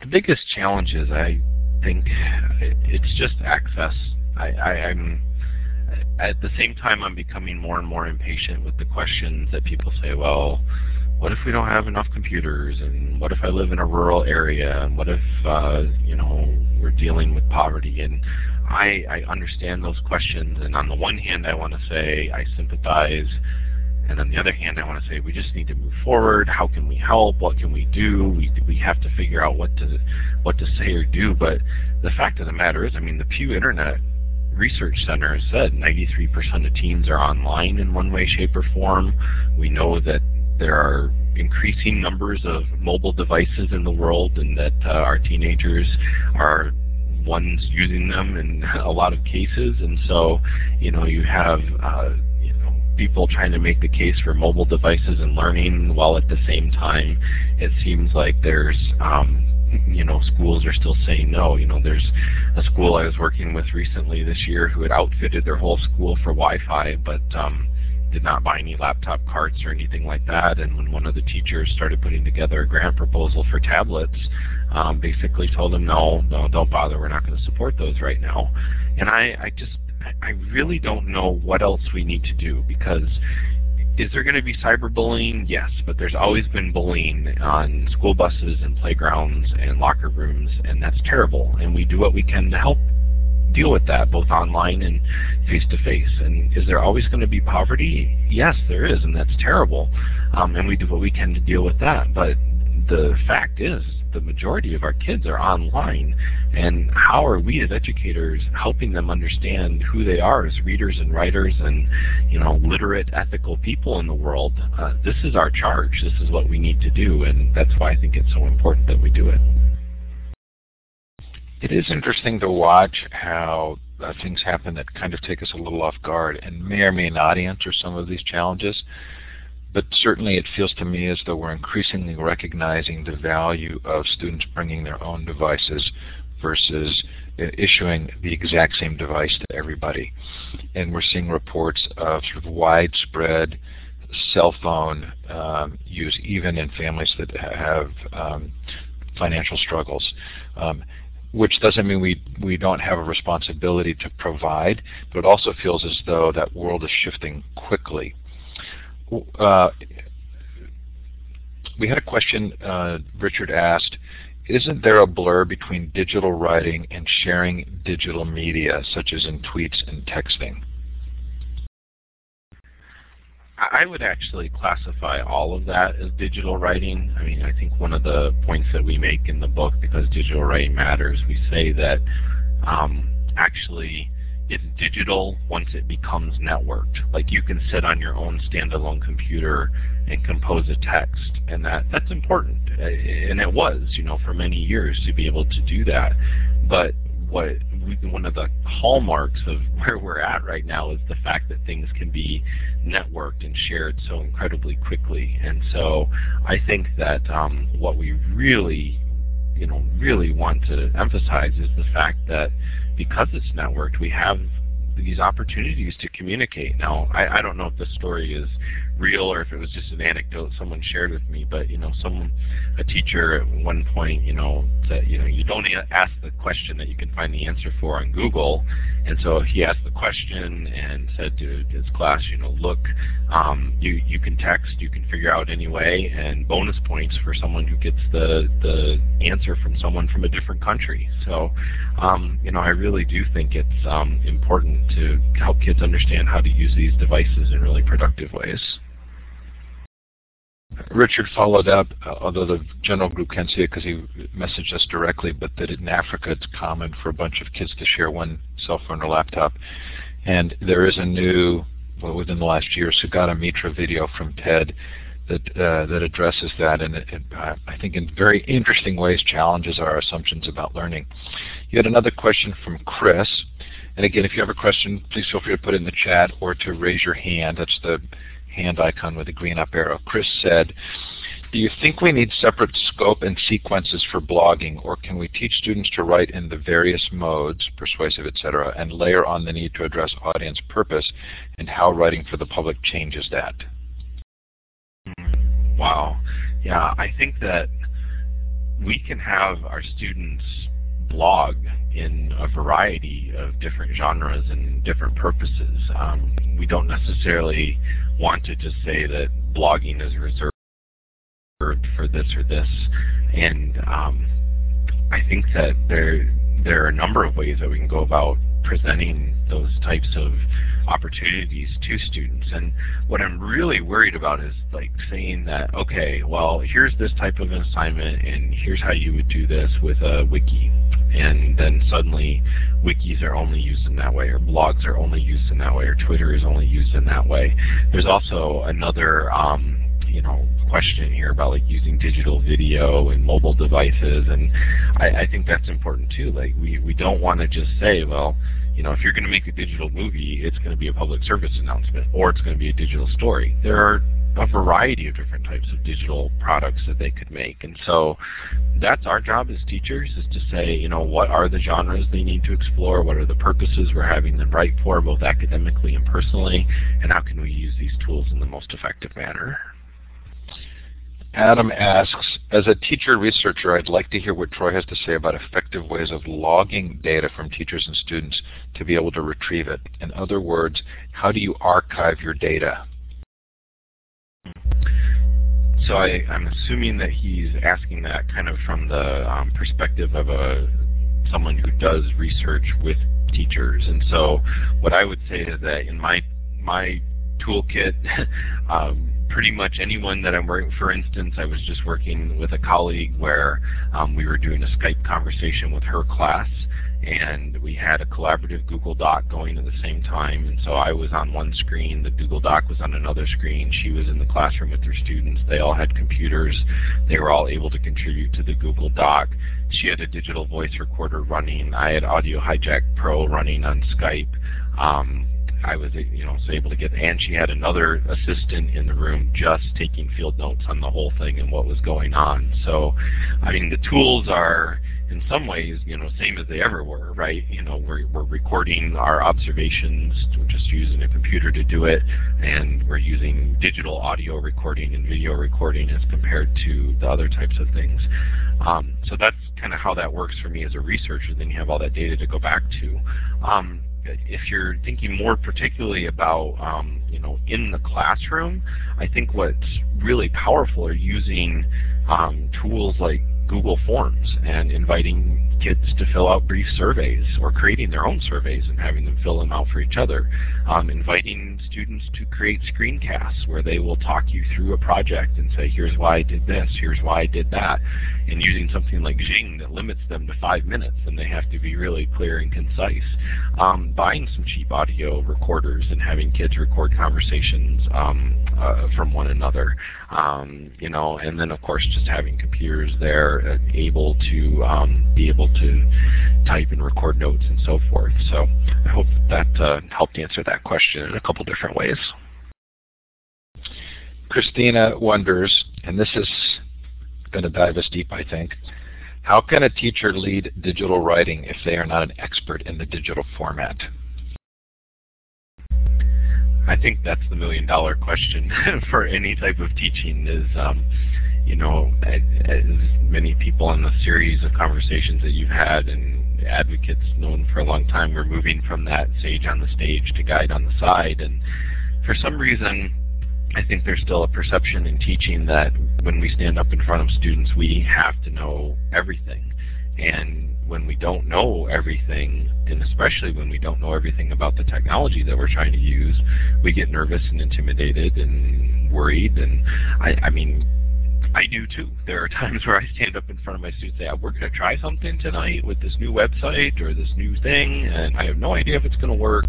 The biggest challenges, I think, it's just access. I, I, I'm at the same time, I'm becoming more and more impatient with the questions that people say, well, what if we don't have enough computers? And what if I live in a rural area? And what if, uh, you know, we're dealing with poverty? And I, I understand those questions. And on the one hand, I want to say I sympathize. And on the other hand, I want to say we just need to move forward. How can we help? What can we do? We, we have to figure out what to what to say or do. But the fact of the matter is, I mean, the Pew Internet Research Center has said 93% of teens are online in one way, shape, or form. We know that there are increasing numbers of mobile devices in the world and that uh, our teenagers are ones using them in <laughs> a lot of cases. And so, you know, you have uh, people trying to make the case for mobile devices and learning while at the same time it seems like there's um, you know, schools are still saying no. You know, there's a school I was working with recently this year who had outfitted their whole school for Wi-Fi, but um, did not buy any laptop carts or anything like that. And when one of the teachers started putting together a grant proposal for tablets, um, basically told them, no, no, don't bother. We're not going to support those right now. And I, I just, I really don't know what else we need to do because is there going to be cyberbullying? Yes, but there's always been bullying on school buses and playgrounds and locker rooms, and that's terrible. And we do what we can to help deal with that, both online and face-to-face. And is there always going to be poverty? Yes, there is, and that's terrible. Um, and we do what we can to deal with that. But the fact is, the majority of our kids are online. And how are we as educators helping them understand who they are as readers and writers and you know literate, ethical people in the world? Uh, this is our charge. This is what we need to do, and that's why I think it's so important that we do it. It is interesting to watch how uh, things happen that kind of take us a little off guard and may or may not answer some of these challenges but certainly it feels to me as though we're increasingly recognizing the value of students bringing their own devices versus issuing the exact same device to everybody. And we're seeing reports of sort of widespread cell phone um, use even in families that have um, financial struggles. Um, which doesn't mean we, we don't have a responsibility to provide, but it also feels as though that world is shifting quickly uh, we had a question uh, Richard asked, isn't there a blur between digital writing and sharing digital media, such as in tweets and texting? I would actually classify all of that as digital writing. I mean, I think one of the points that we make in the book, because digital writing matters, we say that um, actually it's digital once it becomes networked. Like you can sit on your own standalone computer and compose a text, and that that's important. And it was, you know, for many years to be able to do that. But what we, one of the hallmarks of <laughs> where we're at right now is the fact that things can be networked and shared so incredibly quickly. And so I think that um, what we really you know really want to emphasize is the fact that because it's networked, we have these opportunities to communicate. Now, I, don't know if the story is real or if it was just an anecdote someone shared with me. But you know, some a teacher at one point, you know, said, you know, you don't ask the question that you can find the answer for on Google. And so he asked the question and said to his class, you know, look, um, you you can text, you can figure out anyway, and bonus points for someone who gets the the answer from someone from a different country. So, um, you know, I really do think it's um, important to help kids understand how to use these devices in really productive ways. Richard followed up, uh, although the general group can't see it because he messaged us directly, but that in Africa it's common for a bunch of kids to share one cell phone or laptop. And there is a new, well, within the last year, Sugata Mitra video from TED that uh, that addresses that, and it, it, I think in very interesting ways challenges our assumptions about learning. You had another question from Chris, and again, if you have a question, please feel free to put it in the chat or to raise your hand. That's the hand icon with a green up arrow. Chris said, do you think we need separate scope and sequences for blogging, or can we teach students to write in the various modes, persuasive, etc., and layer on the need to address audience purpose and how writing for the public changes that? Hmm. Wow. Yeah, I think that we can have our students blog in a variety of different genres and different purposes. Um, we don't necessarily want to just say that blogging is reserved for this or this. And um, I think that there there are a number of ways that we can go about presenting those types of opportunities to students. And what I'm really worried about is like saying that, okay, well, here's this type of an assignment and here's how you would do this with a wiki. And then suddenly wikis are only used in that way or blogs are only used in that way or Twitter is only used in that way. There's also another um, you know question here about like using digital video and mobile devices and I, I think that's important too. Like we we don't want to just say well you know if you're going to make a digital movie it's going to be a public service announcement or it's going to be a digital story. There are a variety of different types of digital products that they could make. And so that's our job as teachers is to say you know what are the genres they need to explore? What are the purposes we're having them write for both academically and personally? And how can we use these tools in the most effective manner Adam asks, as a teacher researcher, I'd like to hear what Troy has to say about effective ways of logging data from teachers and students to be able to retrieve it. In other words, how do you archive your data? So I, am assuming that he's asking that kind of from the um, perspective of a someone who does research with teachers. And so what I would say is that in my my toolkit, <laughs> um, pretty much anyone that I'm working, for instance, I was just working with a colleague where um, we were doing a Skype conversation with her class and we had a collaborative Google Doc going at the same time and so I was on one screen, the Google Doc was on another screen, she was in the classroom with her students, they all had computers, they were all able to contribute to the Google Doc. She had a digital voice recorder running, I had Audio Hijack Pro running on Skype. Um, I was you know was able to get, and she had another assistant in the room just taking field notes on the whole thing and what was going on. So, I mean, the tools are in some ways, you know, same as they ever were, right? You know, we're, we're recording our observations, we're just using a computer to do it, and we're using digital audio recording and video recording as compared to the other types of things. Um, so that's kind of how that works for me as a researcher. Then you have all that data to go back to. Um, if you're thinking more particularly about um, you know in the classroom, I think what's really powerful are using um, tools like Google Forms and inviting kids to fill out brief surveys or creating their own surveys and having them fill them out for each other. Um, inviting students to create screencasts where they will talk you through a project and say, here's why I did this, here's why I did that. And using something like Jing that limits them to five minutes and they have to be really clear and concise. Um, buying some cheap audio recorders and having kids record conversations um, uh, from one another. Um, you know, and then of course just having computers there uh, able to um, be able to type and record notes and so forth. So I hope that uh, helped answer that question in a couple different ways. Christina wonders, and this is going to dive us deep, I think. How can a teacher lead digital writing if they are not an expert in the digital format? I think that's the million dollar question <laughs> for any type of teaching is, um, you know, as many people in the series of conversations that you've had and advocates known for a long time, we're moving from that sage on the stage to guide on the side. And for some reason, I think there's still a perception in teaching that when we stand up in front of students, we have to know everything. And when we don't know everything, and especially when we don't know everything about the technology that we're trying to use, we get nervous and intimidated and worried. And I, I mean, I do too. There are times where I stand up in front of my students and say, we're going to try something tonight with this new website or this new thing, and I have no idea if it's going to work.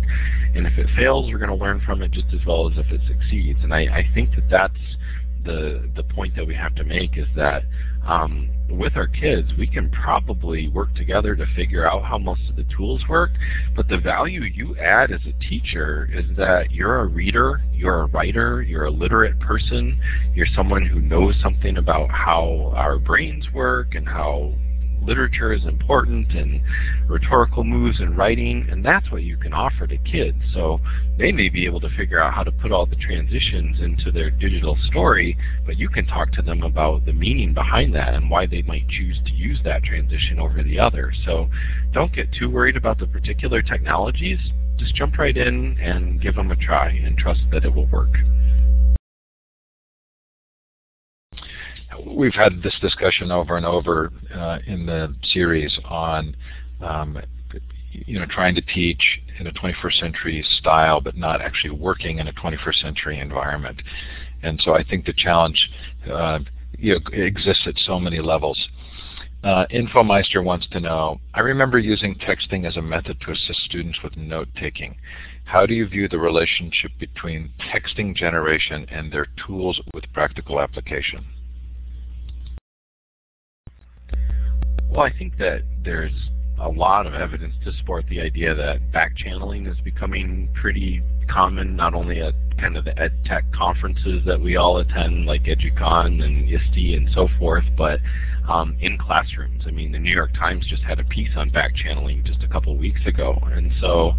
And if it fails, we're going to learn from it just as well as if it succeeds. And I, I think that that's the, the point that we have to make is that um, with our kids, we can probably work together to figure out how most of the tools work, but the value you add as a teacher is that you're a reader, you're a writer, you're a literate person, you're someone who knows something about how our brains work and how literature is important and rhetorical moves in writing, and that's what you can offer to kids. So they may be able to figure out how to put all the transitions into their digital story, but you can talk to them about the meaning behind that and why they might choose to use that transition over the other. So don't get too worried about the particular technologies. Just jump right in and give them a try and trust that it will work. We've had this discussion over and over uh, in the series on um, you know trying to teach in a 21st century style but not actually working in a 21st century environment and so I think the challenge uh, you know, exists at so many levels. Uh, Infomeister wants to know, I remember using texting as a method to assist students with note taking. How do you view the relationship between texting generation and their tools with practical application? Well, I think that there's a lot of evidence to support the idea that back channeling is becoming pretty common, not only at kind of the ed tech conferences that we all attend, like EduCon and ISTE and so forth, but um, in classrooms. I mean, the New York Times just had a piece on back channeling just a couple weeks ago, and so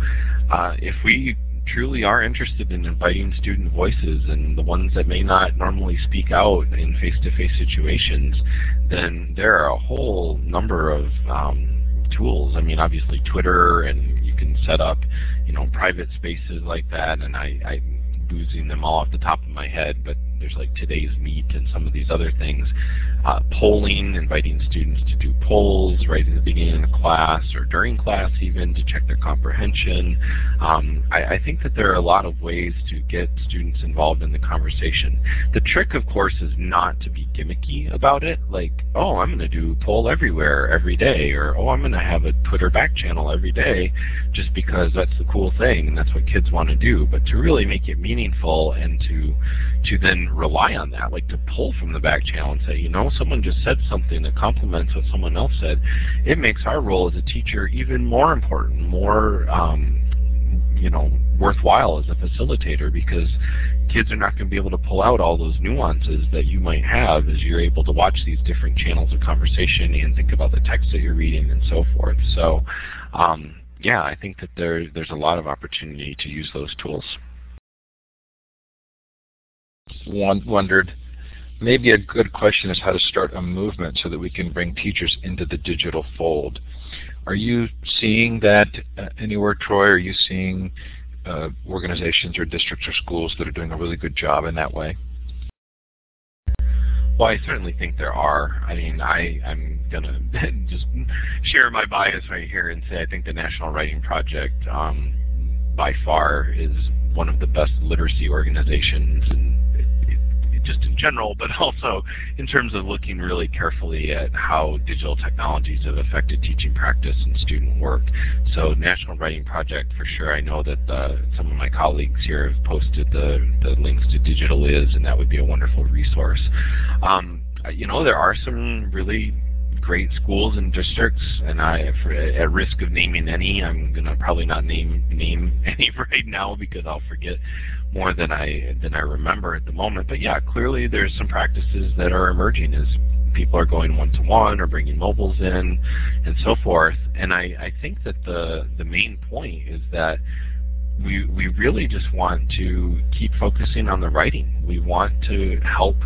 uh, if we truly are interested in inviting student voices and the ones that may not normally speak out in face-to-face -face situations, then there are a whole number of um, tools. I mean, obviously Twitter, and you can set up, you know, private spaces like that. And I, I'm losing them all off the top of my head, but there's like TodaysMeet and some of these other things. Uh, polling, inviting students to do polls right at the beginning of class or during class even to check their comprehension. Um, I, I, think that there are a lot of ways to get students involved in the conversation. The trick, of course, is not to be gimmicky about it, like, oh, I'm going to do poll everywhere every day, or oh, I'm going to have a Twitter back channel every day just because that's the cool thing and that's what kids want to do. But to really make it meaningful and to to then rely on that, like to pull from the back channel and say, you know, someone just said something that complements what someone else said, it makes our role as a teacher even more important, more, um, you know, worthwhile as a facilitator because kids are not going to be able to pull out all those nuances that you might have as you're able to watch these different channels of conversation and think about the text that you're reading and so forth. So, um, yeah, I think that there, there's a lot of opportunity to use those tools wondered, maybe a good question is how to start a movement so that we can bring teachers into the digital fold. Are you seeing that uh, anywhere, Troy? Are you seeing uh, organizations or districts or schools that are doing a really good job in that way? Well, I certainly think there are. I mean, I, I'm going <laughs> to just share my bias right here and say I think the National Writing Project um, by far is one of the best literacy organizations and just in general, but <laughs> also in terms of looking really carefully at how digital technologies have affected teaching practice and student work. So National Writing Project, for sure, I know that uh, some of my colleagues here have posted the, the links to Digital Is, and that would be a wonderful resource. Um, you know, there are some really great schools and districts, and I, for, at risk of naming any, I'm gonna probably not name name <laughs> any right now because I'll forget more than I than I remember at the moment. But yeah, clearly there's some practices that are emerging as people are going one to one or bringing mobiles in and so forth. And I, I think that the the main point is that we, we really just want to keep focusing on the writing. We want to help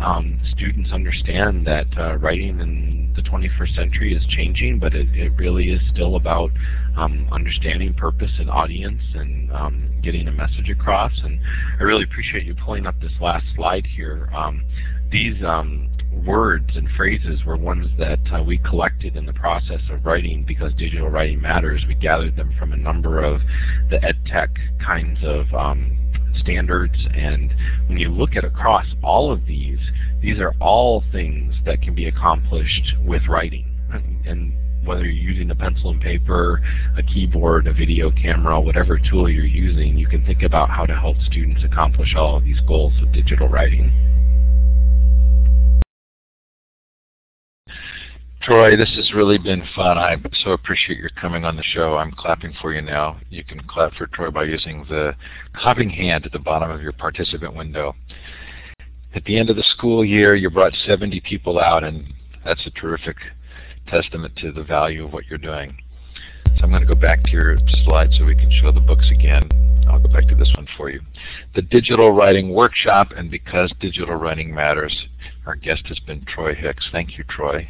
um, students understand that uh, writing in the 21st century is changing, but it, it really is still about um, understanding purpose and audience and um, getting a message across. And I really appreciate you pulling up this last slide here. Um, these um, words and phrases were ones that uh, we collected in the process of writing because digital writing matters. We gathered them from a number of the ed tech kinds of um, standards and when you look at across all of these, these are all things that can be accomplished with writing. And whether you're using a pencil and paper, a keyboard, a video camera, whatever tool you're using, you can think about how to help students accomplish all of these goals with digital writing. Troy, this has really been fun. I so appreciate your coming on the show. I'm clapping for you now. You can clap for Troy by using the clapping hand at the bottom of your participant window. At the end of the school year, you brought 70 people out, and that's a terrific testament to the value of what you're doing. So I'm going to go back to your slide so we can show the books again. I'll go back to this one for you. The Digital Writing Workshop, and Because Digital Writing Matters. Our guest has been Troy Hicks. Thank you, Troy.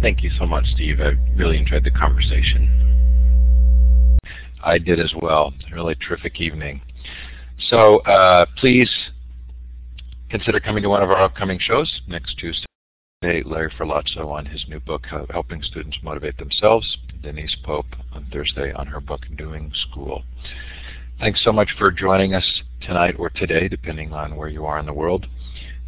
Thank you so much, Steve. I really enjoyed the conversation. I did as well. Really terrific evening. So uh, please consider coming to one of our upcoming shows next Tuesday. Larry Ferlazzo on his new book, Helping Students Motivate Themselves. Denise Pope on Thursday on her book, Doing School. Thanks so much for joining us tonight or today, depending on where you are in the world.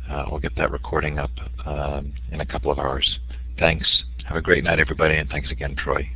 Uh, we'll get that recording up um, in a couple of hours. Thanks. Have a great night, everybody, and thanks again, Troy.